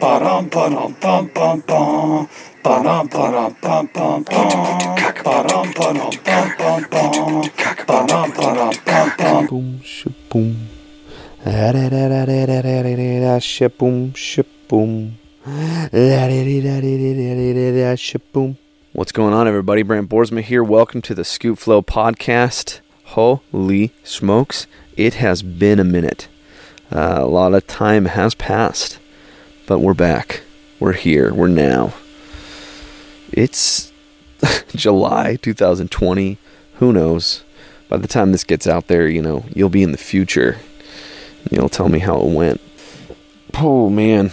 ba-dum ba-dum bum bum bum ba-dum ba-dum bum bum bum ba-dum ba-dum bum bum bum ba-dum ba-dum bum bum boom shaboom shaboom shaboom shaboom What's going on, everybody? Brand Boersma here. Welcome to the Scoop Flow podcast. Holy smokes, it has been a minute. Uh, a lot of time has passed but we're back. We're here. We're now. It's July 2020. Who knows? By the time this gets out there, you know, you'll be in the future. You'll tell me how it went. Oh, man.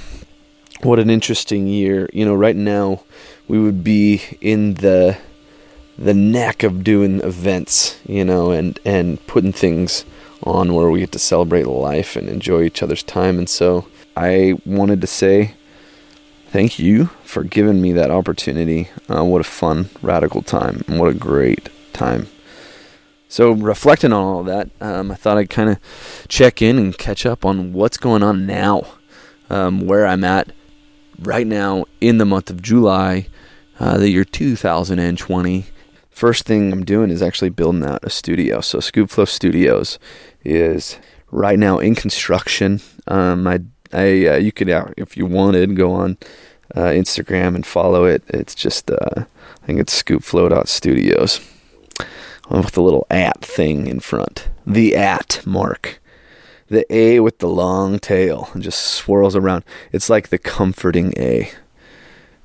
What an interesting year. You know, right now, we would be in the the neck of doing events, you know, and and putting things on where we get to celebrate life and enjoy each other's time. And so I wanted to say thank you for giving me that opportunity. Uh, what a fun, radical time, and what a great time. So, reflecting on all that, um, I thought I'd kind of check in and catch up on what's going on now, um, where I'm at right now in the month of July, uh, the year 2020. First thing I'm doing is actually building out a studio. So, Scoop Flow Studios is right now in construction. Um, I, I, uh, you could, uh, if you wanted, go on uh, Instagram and follow it. It's just, uh, I think it's scoopflow.studios with the little at thing in front. The at mark. The A with the long tail and just swirls around. It's like the comforting A,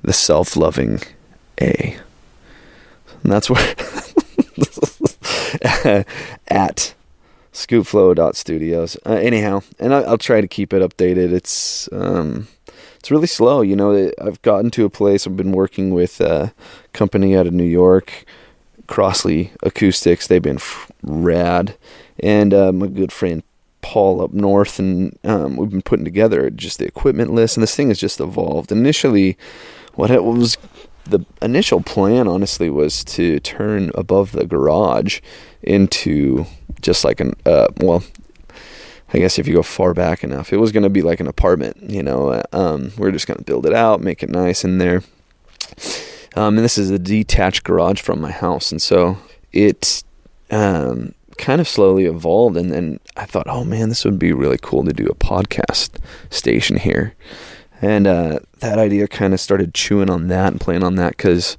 the self loving A. And that's where at scoopflow.studios. Uh, anyhow, and I, I'll try to keep it updated. It's um, it's really slow. You know, I've gotten to a place. I've been working with a company out of New York, Crossley Acoustics. They've been f- rad, and uh, my good friend Paul up north, and um, we've been putting together just the equipment list. And this thing has just evolved. Initially, what it was the initial plan, honestly, was to turn above the garage into just like an uh, well. I guess if you go far back enough, it was going to be like an apartment. You know, um, we're just going to build it out, make it nice in there. Um, and this is a detached garage from my house, and so it um, kind of slowly evolved. And then I thought, oh man, this would be really cool to do a podcast station here. And uh, that idea kind of started chewing on that and playing on that because,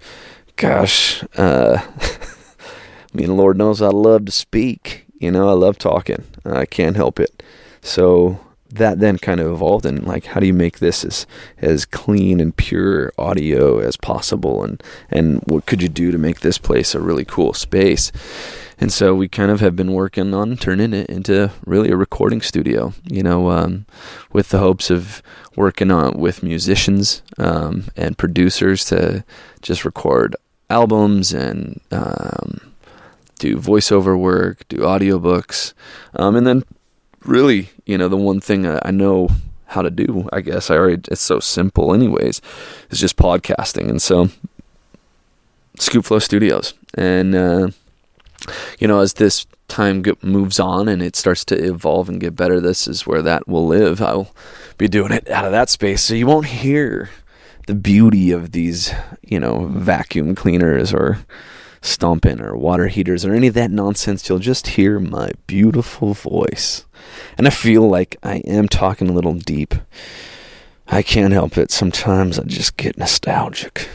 gosh, uh, I mean, Lord knows I love to speak. You know, I love talking. I can't help it. So that then kind of evolved in like, how do you make this as as clean and pure audio as possible, and and what could you do to make this place a really cool space? And so we kind of have been working on turning it into really a recording studio, you know, um, with the hopes of working on with musicians um, and producers to just record albums and um, do voiceover work, do audiobooks, um, and then really, you know, the one thing I know how to do, I guess I already it's so simple, anyways, is just podcasting, and so Scoopflow Studios, and uh, you know, as this time moves on and it starts to evolve and get better, this is where that will live. I'll be doing it out of that space, so you won't hear the beauty of these, you know, vacuum cleaners or stomping or water heaters or any of that nonsense. You'll just hear my beautiful voice. And I feel like I am talking a little deep. I can't help it. Sometimes I just get nostalgic.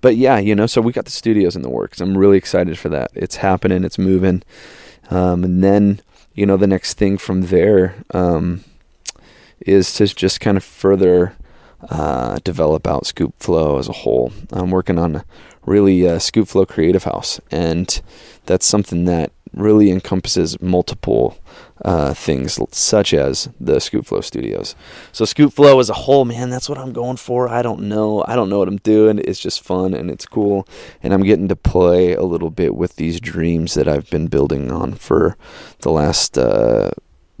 But yeah, you know, so we got the studios in the works. I'm really excited for that. It's happening, it's moving. Um, and then, you know, the next thing from there um, is to just kind of further uh, develop out Scoop Flow as a whole. I'm working on really uh, Scoop Flow Creative House, and that's something that really encompasses multiple uh, things, such as the Scoop Flow Studios. So Scoop Flow as a whole, man, that's what I'm going for. I don't know, I don't know what I'm doing. It's just fun and it's cool, and I'm getting to play a little bit with these dreams that I've been building on for the last uh,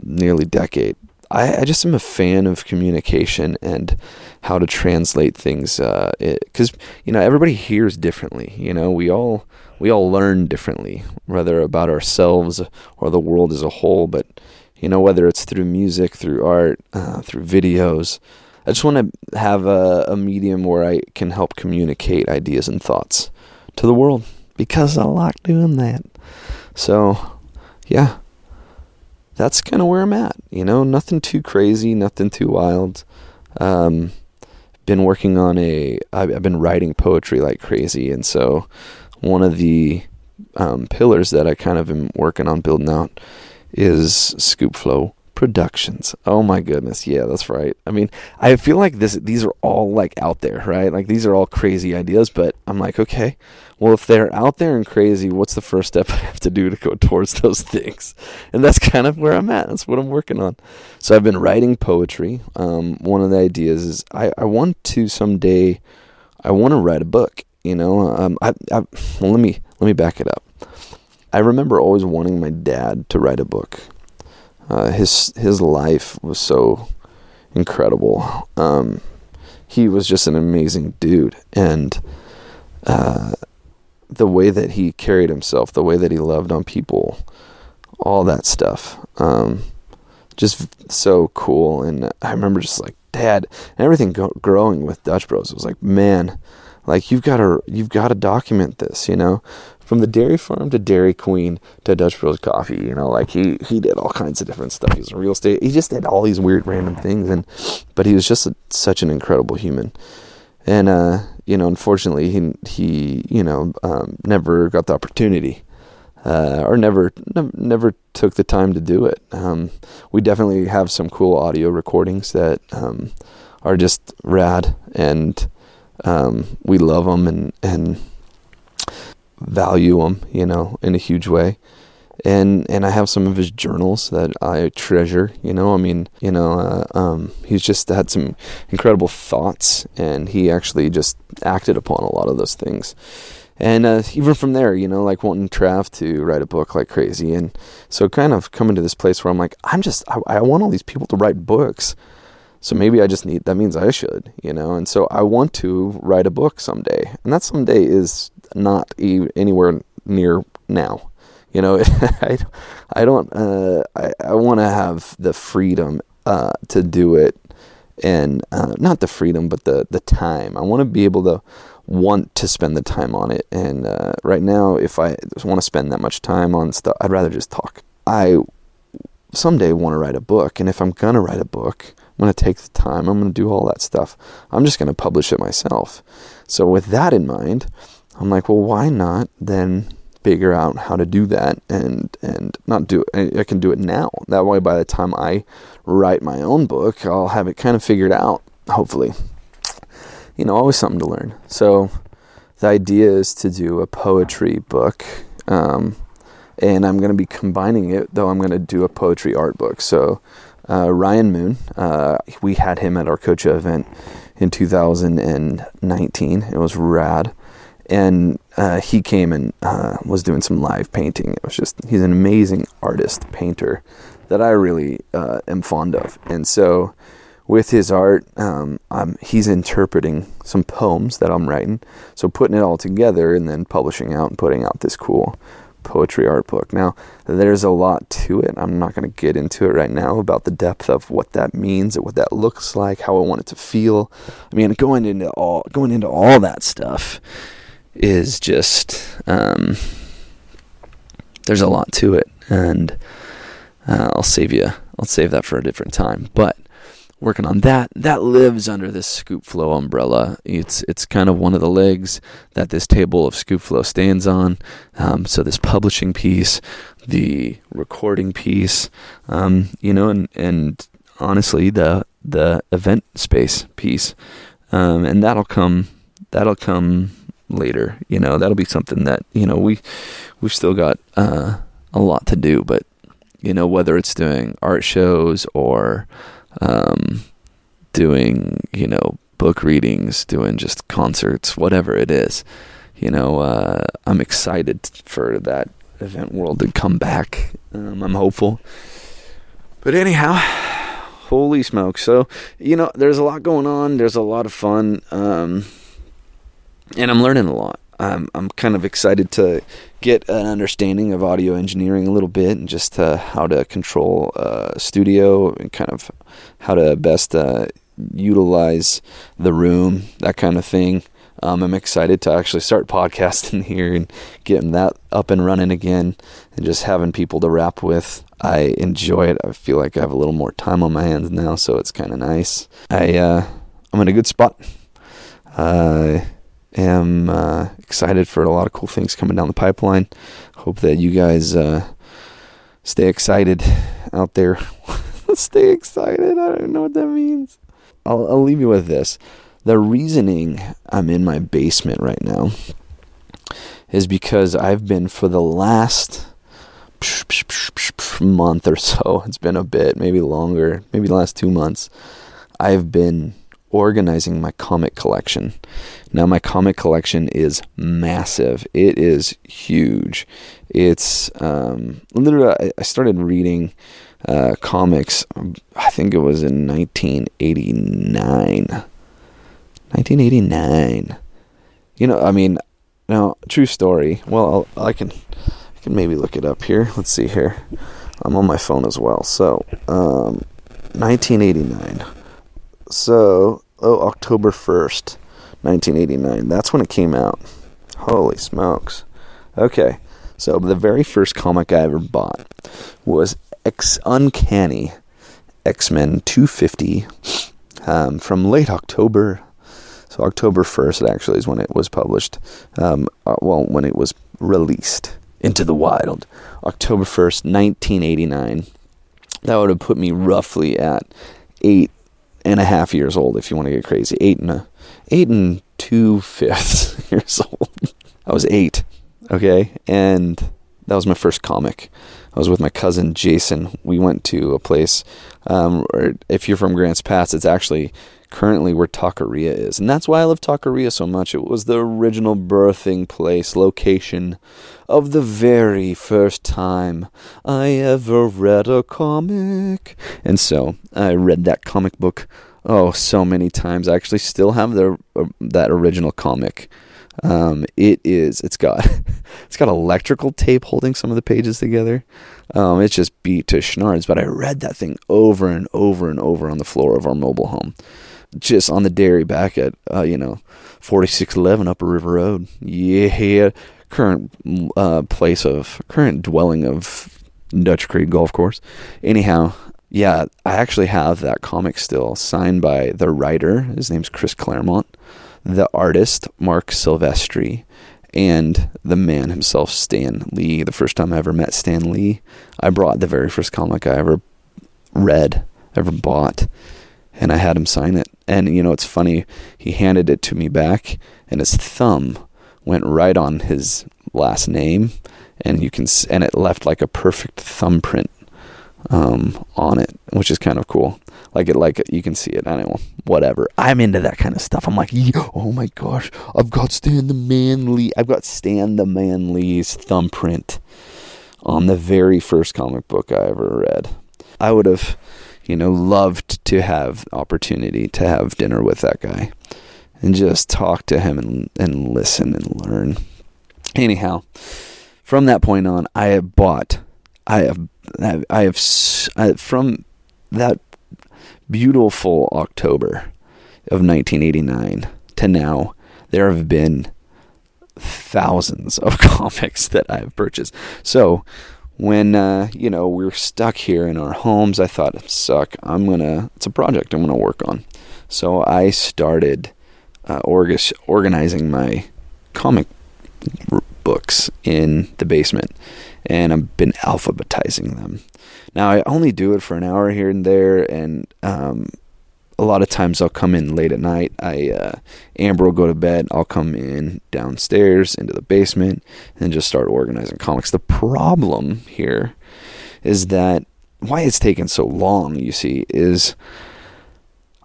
nearly decade. I, I, just am a fan of communication and how to translate things because uh, you know everybody hears differently you know we all we all learn differently whether about ourselves or the world as a whole but you know whether it's through music through art uh, through videos I just want to have a, a medium where I can help communicate ideas and thoughts to the world because I like doing that. So, yeah, that's kind of where I'm at. You know, nothing too crazy, nothing too wild. Um, been working on a. I've, been writing poetry like crazy, and so one of the um, pillars that I kind of am working on building out is Scoop Flow Productions. Oh my goodness, yeah, that's right. I mean, I feel like this these are all like out there, right? Like these are all crazy ideas, but I'm like, okay, well if they're out there and crazy, what's the first step I have to do to go towards those things? And that's kind of where I'm at. That's what I'm working on. So I've been writing poetry. Um, one of the ideas is I, I want to someday I want to write a book. You know, um, I, I well let me let me back it up. I remember always wanting my dad to write a book. Uh, his his life was so incredible. Um, he was just an amazing dude, and uh, the way that he carried himself, the way that he loved on people, all that stuff, um, just so cool. And I remember just like dad and everything go- growing with Dutch Bros. It was like, man, like you've got to you've got to document this, you know from the dairy farm to Dairy Queen to Dutch Bros Coffee. You know, like he he did all kinds of different stuff. He was in real estate. He just did all these weird random things, and but he was just a, such an incredible human. And uh, you know, unfortunately, he he you know um, never got the opportunity. Uh, or never, never took the time to do it. Um, we definitely have some cool audio recordings that um, are just rad, and um, we love them, and and value them, you know, in a huge way. And and I have some of his journals that I treasure. You know, I mean, you know, uh, um, he's just had some incredible thoughts, and he actually just acted upon a lot of those things. And uh, even from there, you know, like wanting Trav to write a book like crazy, and so kind of coming to this place where I'm like, I'm just, I, I want all these people to write books. So maybe I just need, that means I should, you know, and so I want to write a book someday. And that someday is not anywhere near now. You know, I, I don't. Uh, I I want to have the freedom uh, to do it, and uh, not the freedom, but the the time. I want to be able to want to spend the time on it. And uh, right now, if I want to spend that much time on stuff, I'd rather just talk. I someday want to write a book, and if I'm gonna write a book, I'm gonna take the time. I'm gonna do all that stuff. I'm just gonna publish it myself. So with that in mind, I'm like, well, why not then figure out how to do that and and not do it. I can do it now. That way, by the time I write my own book, I'll have it kind of figured out. Hopefully, you know, always something to learn. So the idea is to do a poetry book. Um, and I'm going to be combining it, though I'm going to do a poetry art book. So, uh, Ryan Moon, uh, we had him at our Coach event in 2019. It was rad and uh, he came and uh, was doing some live painting. It was just he's an amazing artist painter that I really uh, am fond of, and so with his art, um, he's interpreting some poems that I'm writing. So putting it all together and then publishing out and putting out this cool poetry art book. Now, there's a lot to it. I'm not going to get into it right now about the depth of what that means and what that looks like, how I want it to feel. I mean, going into all going into all that stuff is just um, there's a lot to it, and uh, I'll save you. I'll save that for a different time. But working on that, that lives under this Scoop Flow umbrella. It's it's kind of one of the legs that this table of Scoop Flow stands on. Um, so this publishing piece, the recording piece, um, you know, and and honestly, the the event space piece, um, and that'll come that'll come later. You know, that'll be something that you know we we've still got uh, a lot to do. But you know, whether it's doing art shows or um, doing you know book readings, doing just concerts, whatever it is, you know, uh, I'm excited for that event world to come back. Um, I'm hopeful. But anyhow, holy smoke! So you know, there's a lot going on. There's a lot of fun. Um, and I'm learning a lot. I'm I'm kind of excited to get an understanding of audio engineering a little bit and just uh, how to control a uh, studio and kind of how to best uh, utilize the room, that kind of thing. Um, I'm excited to actually start podcasting here and getting that up and running again and just having people to rap with. I enjoy it. I feel like I have a little more time on my hands now, so it's kind of nice. I uh, I'm in a good spot. I am uh, excited for a lot of cool things coming down the pipeline. Hope that you guys uh, stay excited out there. stay excited. I don't know what that means. I'll, I'll leave you with this. The reasoning I'm in my basement right now is because I've been for the last month or so, it's been a bit, maybe longer, maybe the last two months, I've been organizing my comic collection. Now, my comic collection is massive. It is huge. It's um, literally, I started reading uh, comics, I think it was in 1989. 1989. You know, I mean, now, true story. Well, I'll, I can, I can maybe look it up here. Let's see here. I'm on my phone as well. So, um, 1989. So, oh, October 1st, 1989. That's when it came out. Holy smokes. Okay. So, the very first comic I ever bought was X Uncanny X Men 250 um, from late October so October 1st, actually, is when it was published. Um, uh, well, when it was released into the wild. October 1st, 1989. That would have put me roughly at eight and a half years old, if you want to get crazy. Eight and a, eight and two fifths years old. I was eight, okay, and that was my first comic. I was with my cousin Jason. We went to a place. Um, if you're from Grants Pass, it's actually currently where Taqueria is. And that's why I love Taqueria so much. It was the original birthing place, location of the very first time I ever read a comic. And so I read that comic book oh so many times. I actually still have the uh, that original comic. Um, it is. It's got. it's got electrical tape holding some of the pages together. Um, it's just beat to schnards. But I read that thing over and over and over on the floor of our mobile home just on the dairy back at uh, you know 4611 Upper River Road. Yeah, current uh, place of current dwelling of Dutcher Creek Golf Course. Anyhow, yeah, I actually have that comic still signed by the writer. His name's Chris Claremont, the artist Marc Silvestri, and the man himself, Stan Lee. The first time I ever met Stan Lee, I brought the very first comic I ever read, ever bought and I had him sign it. And you know, it's funny. He handed it to me back, and his thumb went right on his last name, and you can and it left like a perfect thumbprint um, on it, which is kind of cool. Like it, like you can see it. I don't know, whatever. I'm into that kind of stuff. I'm like, oh my gosh, I've got Stan the Manly. I've got Stan the Manly's thumbprint on the very first comic book I ever read. I would have you know, loved to have opportunity to have dinner with that guy and just talk to him and, and listen and learn. Anyhow, from that point on, I have bought, I have, I have, I, from that beautiful October of 1989 to now, there have been thousands of comics that I have purchased. So, when uh, you know we're stuck here in our homes, I thought, "Suck! I'm gonna. It's a project I'm gonna work on." So I started uh, org- organizing my comic r- books in the basement, and I've been alphabetizing them. Now I only do it for an hour here and there, and um, a lot of times I'll come in late at night. I uh, Amber will go to bed. I'll come in downstairs into the basement and just start organizing comics. The problem here is that why it's taken so long, you see, is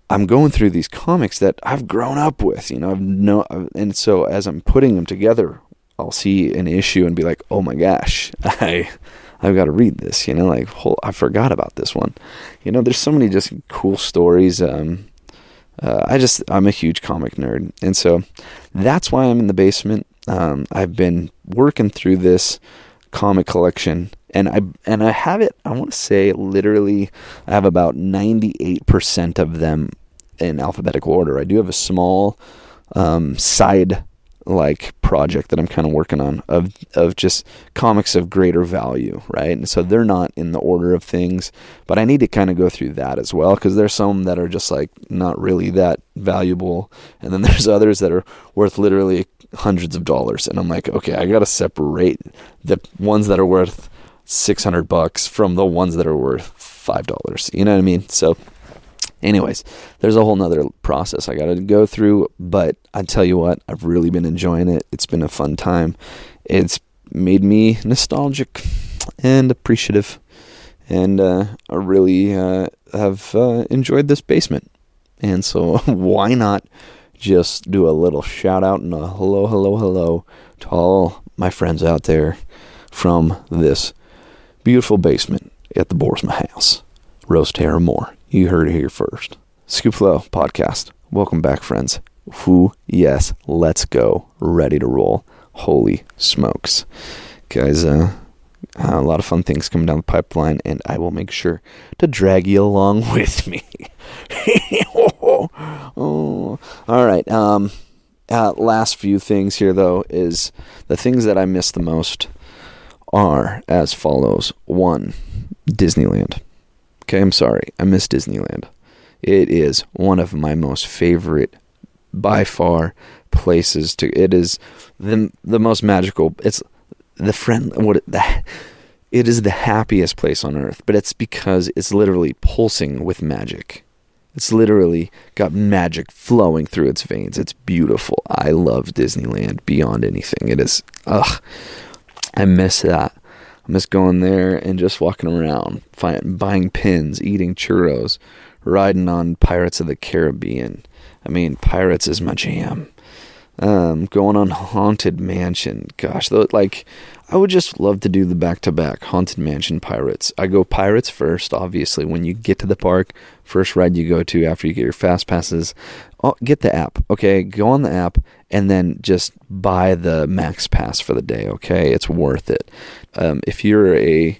I'm going through these comics that I've grown up with, you know, I've no, and so as I'm putting them together, I'll see an issue and be like, oh my gosh, I I've got to read this, you know, like I forgot about this one. You know, there's so many just cool stories. Um, uh, I just I'm a huge comic nerd, and so that's why I'm in the basement. Um, I've been working through this comic collection, and I and I have it. I want to say literally, I have about 98 percent of them in alphabetical order. I do have a small um, side like project that I'm kind of working on of of just comics of greater value, right? And so they're not in the order of things, but I need to kind of go through that as well because there's some that are just like not really that valuable, and then there's others that are worth literally hundreds of dollars, and I'm like, okay, I got to separate the ones that are worth 600 bucks from the ones that are worth five dollars. You know what I mean? So anyways, there's a whole nother process I got to go through, but I tell you what, I've really been enjoying it. It's been a fun time. It's made me nostalgic and appreciative, and uh, I really uh, have uh, enjoyed this basement. And so, why not just do a little shout out and a hello, hello, hello to all my friends out there from this beautiful basement at the Boersma House, Rose Terra Moore. You heard it here first. Scoop Flow podcast. Welcome back, friends. Who? Yes, let's go. Ready to roll. Holy smokes. Guys, uh, a lot of fun things coming down the pipeline, and I will make sure to drag you along with me. oh, oh. All right. Um, uh, last few things here, though, is the things that I miss the most are as follows. One, Disneyland. Okay, I'm sorry. I miss Disneyland. It is one of my most favorite, by far, places to. It is the the most magical. It's the friend. What the. It is the happiest place on earth, but it's because it's literally pulsing with magic. It's literally got magic flowing through its veins. It's beautiful. I love Disneyland beyond anything. It is. Ugh. I miss that. I miss going there and just walking around, find, buying pins, eating churros, riding on Pirates of the Caribbean. I mean, Pirates is my jam. Um, going on Haunted Mansion. Gosh, though, like I would just love to do the back to back Haunted Mansion Pirates. I go Pirates first, obviously. When you get to the park, first ride you go to after you get your fast passes, oh, get the app. Okay, go on the app and then just buy the max pass for the day. Okay, it's worth it. Um, if you're a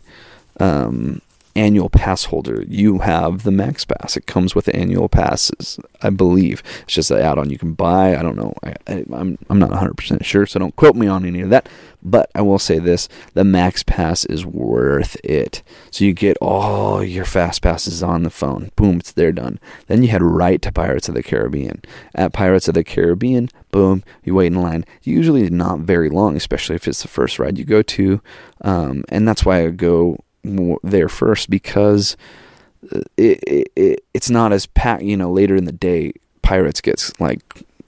um, annual pass holder, you have the max pass. It comes with annual passes, I believe. It's just an add-on you can buy. I don't know. I, am I'm, I'm not 100% sure, so don't quote me on any of that. But I will say this: the max pass is worth it. So you get all your fast passes on the phone. Boom, it's there done. Then you head right to Pirates of the Caribbean. At Pirates of the Caribbean, boom, you wait in line. Usually not very long, especially if it's the first ride you go to. Um, and that's why I go there first because uh, it, it, it's not as packed. You know, later in the day, Pirates gets like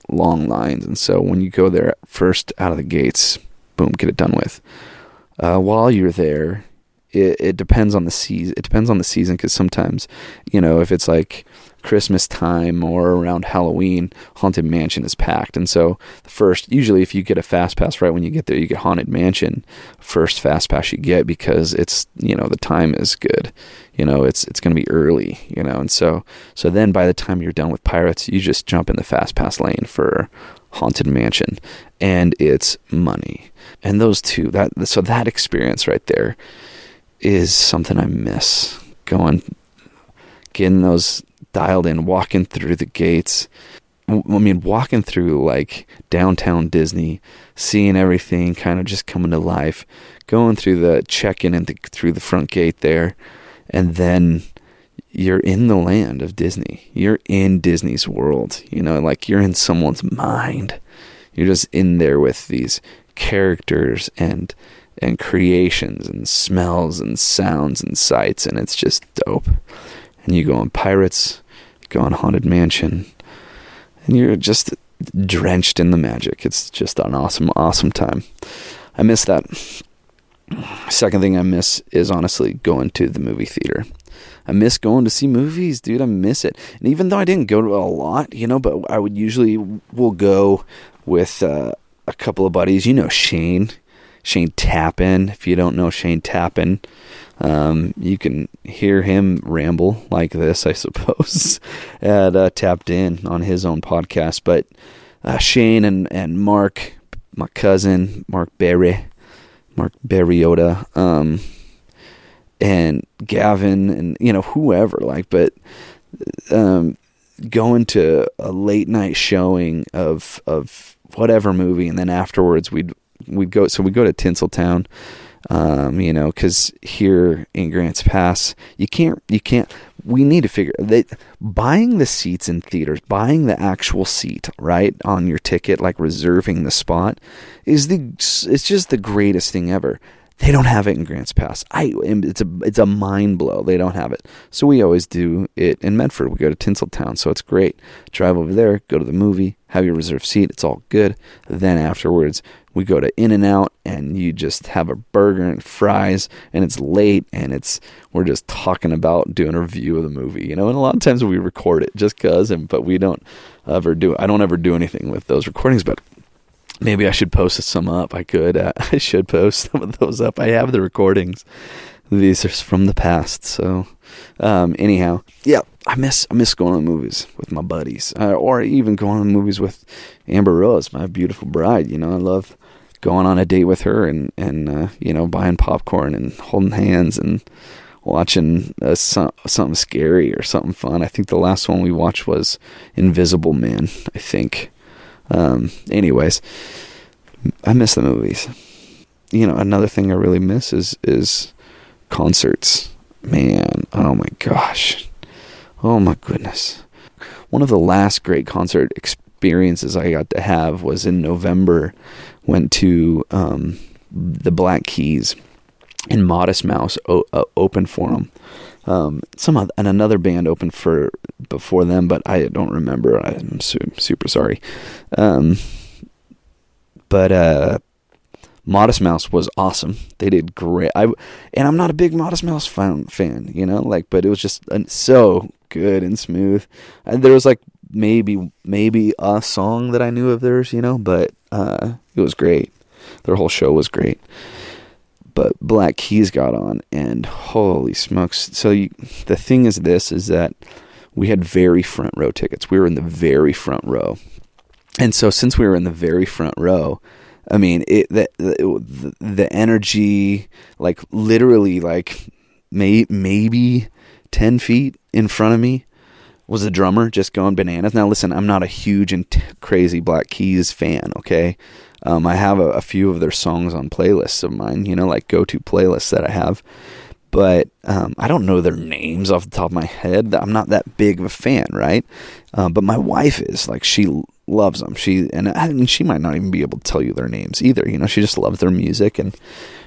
long lines, and so when you go there first out of the gates, boom, get it done with. Uh, while you're there, it, it depends on the season. It depends on the season because sometimes, you know, if it's like Christmas time or around Halloween, Haunted Mansion is packed. And so the first, usually if you get a fast pass right when you get there, you get Haunted Mansion first fast pass you get because it's you know the time is good. You know it's it's going to be early. You know, and so so then by the time you're done with Pirates, you just jump in the fast pass lane for Haunted Mansion, and it's money. And those two that so that experience right there is something I miss going getting those dialed in, walking through the gates. I mean, walking through like downtown Disney, seeing everything kind of just coming to life, going through the check-in and through the front gate there, and then you're in the land of Disney. You're in Disney's world. You know, like you're in someone's mind. You're just in there with these characters and and creations and smells and sounds and sights, and it's just dope and you go on Pirates, you go on Haunted Mansion, and you're just drenched in the magic. It's just an awesome, awesome time. I miss that. Second thing I miss is honestly going to the movie theater. I miss going to see movies, dude. I miss it. And even though I didn't go to a lot, you know, but I would usually will go with uh, a couple of buddies. You know, Shane, Shane Tappan. If you don't know Shane Tappan, um, you can hear him ramble like this, I suppose, at uh, Tapped In on his own podcast. But uh, Shane and, and Mark, my cousin, Mark Berry, Mark Berryota, um, and Gavin, and, you know, whoever, like, but um, going to a late night showing of of whatever movie, and then afterwards we'd we'd go. So we go to Tinseltown, um, you know, because here in Grants Pass, you can't you can't. We need to figure that buying the seats in theaters, buying the actual seat right on your ticket, like reserving the spot, is the it's just the greatest thing ever. They don't have it in Grants Pass. I it's a it's a mind blow. They don't have it. So we always do it in Medford. We go to Tinseltown, so it's great. Drive over there, go to the movie, have your reserved seat. It's all good. Then afterwards, we go to In and Out, and you just have a burger and fries, and it's late, and it's we're just talking about doing a review of the movie, you know. And a lot of times we record it just cause, and but we don't ever do. I don't ever do anything with those recordings, but maybe I should post some up. I could. Uh, I should post some of those up. I have the recordings. These are from the past. So, um, anyhow, yeah, I miss I miss going to movies with my buddies, uh, or even going to movies with Amber Rose, my beautiful bride. You know, I love going on a date with her and and uh, you know buying popcorn and holding hands and watching uh, some, something scary or something fun. I think the last one we watched was Invisible Man. I think. Um, anyways, I miss the movies. You know, another thing I really miss is is concerts. Man, oh my gosh. Oh my goodness. One of the last great concert experiences I got to have was in November. Went to um, the Black Keys and Modest Mouse o- uh, open for them. Um, some other, and another band opened for before them, but I don't remember. I'm su- super sorry. Um, but uh, Modest Mouse was awesome. They did great. I and I'm not a big Modest Mouse fan, fan you know, like, but it was just uh, so good and smooth. And there was like maybe maybe a song that I knew of theirs, you know, but uh, it was great. Their whole show was great but Black Keys got on, and holy smokes! So you, the thing is, this is that we had very front row tickets. We were in the very front row, and so since we were in the very front row, I mean, it the the, the energy, like literally, like may, maybe ten feet in front of me was a drummer just going bananas. Now, listen, I'm not a huge and t- crazy Black Keys fan, okay? Um, I have a, a, few of their songs on playlists of mine, you know, like go to playlists that I have. But um, I don't know their names off the top of my head. I'm not that big of a fan, right? Uh, but my wife is like she loves them. She and, and she might not even be able to tell you their names either. You know, she just loves their music and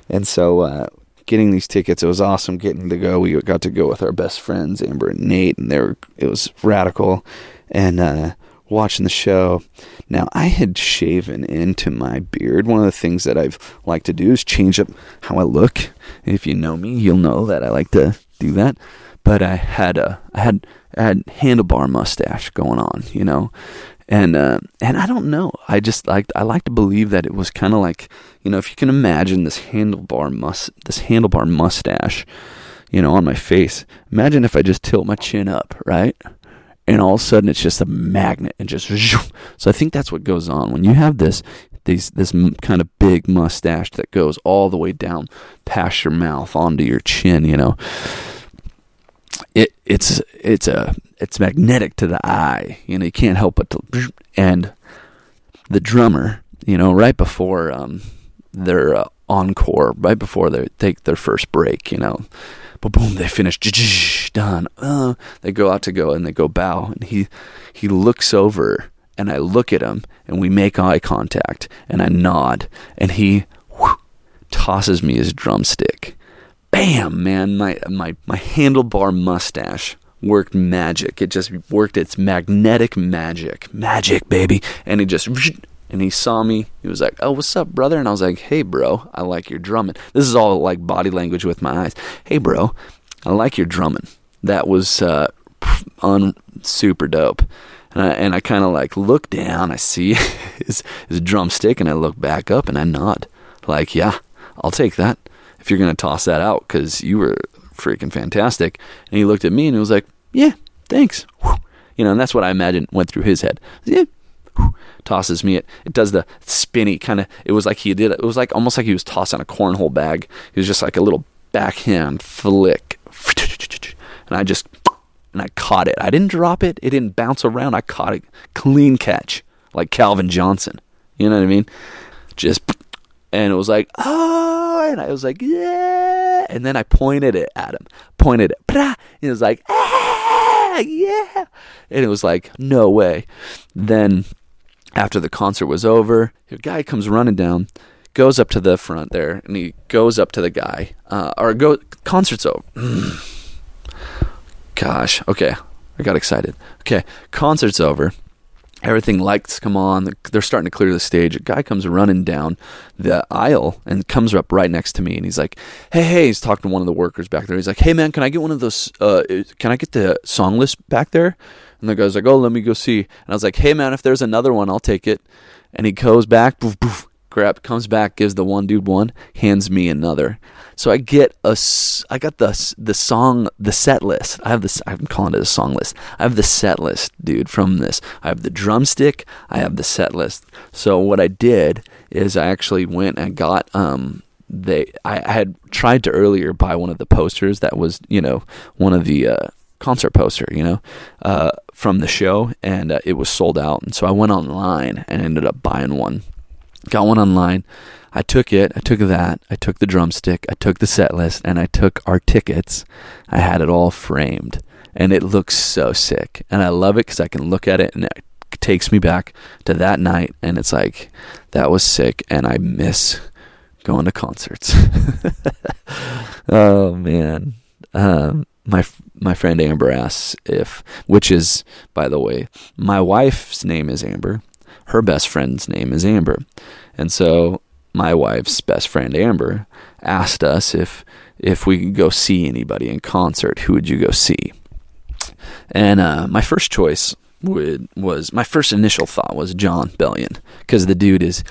and so uh, getting these tickets, it was awesome getting to go. We got to go with our best friends Amber and Nate, and they were it was radical. And uh, watching the show. Now, I had shaven into my beard. One of the things that I've liked to do is change up how I look. If you know me, you'll know that I like to do that. But I had a I had I had handlebar mustache going on, you know. And uh, and I don't know. I just like I like to believe that it was kind of like you know if you can imagine this handlebar mus this handlebar mustache, you know, on my face. Imagine if I just tilt my chin up, right? And all of a sudden it's just a magnet and just so I think that's what goes on. When you have this these this kind of big mustache that goes all the way down past your mouth onto your chin you know it it's it's a it's magnetic to the eye. You know you can't help but to and the drummer you know right before um their uh, encore right before they take their first break you know but boom, they finish. Done. Uh, they go out to go and they go bow, and he he looks over, and I look at him, and we make eye contact, and I nod, and he whoosh, tosses me his drumstick. Bam, man! My my my handlebar mustache worked magic. It just worked its magnetic magic. Magic, baby. And he just and he saw me. He was like, "Oh, what's up, brother?" And I was like, "Hey, bro, I like your drumming." This is all like body language with my eyes. "Hey, bro, I like your drumming." That was uh, un super dope. And I, and I kind of like look down. I see his his drumstick, and I look back up, and I nod, like, "Yeah, I'll take that." If you're gonna toss that out, because you were freaking fantastic. And he looked at me and he was like, "Yeah, thanks." You know, and that's what I imagine went through his head. Yeah, tosses me. It it does the spinny kind of. It was like he did. It was like almost like he was tossing a cornhole bag. He was just like a little backhand flick, and I just and I caught it. I didn't drop it. It didn't bounce around. I caught it clean catch like Calvin Johnson. You know what I mean? Just and it was like oh, and I was like yeah, and then I pointed it at him, pointed it, and it was like ah, yeah, and it was like no way. Then after the concert was over, a guy comes running down, goes up to the front there, and he goes up to the guy. Uh, or go concert's over. Gosh, okay, I got excited. Okay, concert's over. Everything lights come on. They're starting to clear the stage. A guy comes running down the aisle and comes up right next to me, and he's like, "Hey, hey!" He's talking to one of the workers back there. He's like, "Hey, man, can I get one of those? Uh, can I get the song list back there?" And the guy's like, "Oh, let me go see." And I was like, "Hey, man, if there's another one, I'll take it." And he goes back, poof, poof, grab, comes back, gives the one dude one, hands me another. So I get a, I got the the song, the set list. I have this. I'm calling it a song list. I have the set list, dude. From this, I have the drumstick. I have the set list. So what I did is I actually went and got um they I had tried to earlier buy one of the posters that was you know one of the uh, concert poster you know uh, from the show and uh, it was sold out and so I went online and ended up buying one got one online I took it, I took that, I took the drumstick, I took the set list, and I took our tickets. I had it all framed, and it looks so sick. And I love it because I can look at it and it takes me back to that night, and it's like, that was sick, and I miss going to concerts. oh, man. Um, my my friend Amber asks if, which is, by the way, my wife's name is Amber. Her best friend's name is Amber. And so my wife's best friend Amber asked us if if we could go see anybody in concert, who would you go see? And uh, my first choice would was my first initial thought was Jon Bellion because the dude is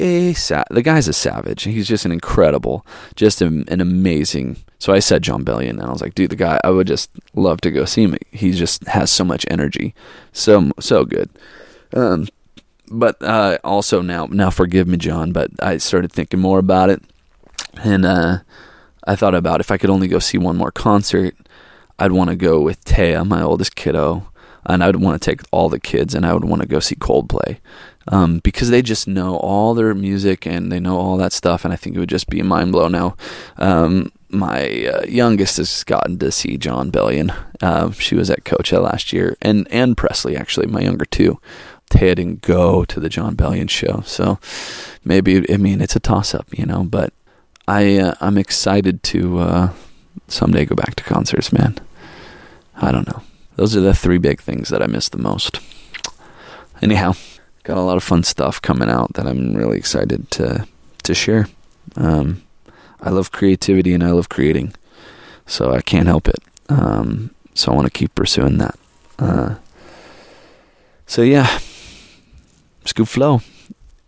a the guy's a savage. He's just an incredible, just a, an amazing. So I said Jon Bellion, and I was like, dude, the guy I would just love to go see him. He just has so much energy, so so good. Um, but uh, also now, now forgive me, Jon, but I started thinking more about it, and uh, I thought about if I could only go see one more concert, I'd want to go with Taya, my oldest kiddo, and I'd want to take all the kids, and I would want to go see Coldplay, um, because they just know all their music and they know all that stuff, and I think it would just be mind blow. Now, um, my uh, youngest has gotten to see Jon Bellion. Uh, she was at Coachella last year, and and Presley actually, my younger two head and go to the Jon Bellion show. So maybe I mean it's a toss up, you know, but I uh, I'm excited to uh, someday go back to concerts, man. I don't know. Those are the three big things that I miss the most. Anyhow, got a lot of fun stuff coming out that I'm really excited to to share. Um, I love creativity and I love creating, so I can't help it. Um, so I want to keep pursuing that. Uh, so yeah, Scoop Flow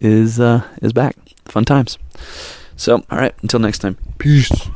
is uh, is back. Fun times. So, all right, until next time. Peace.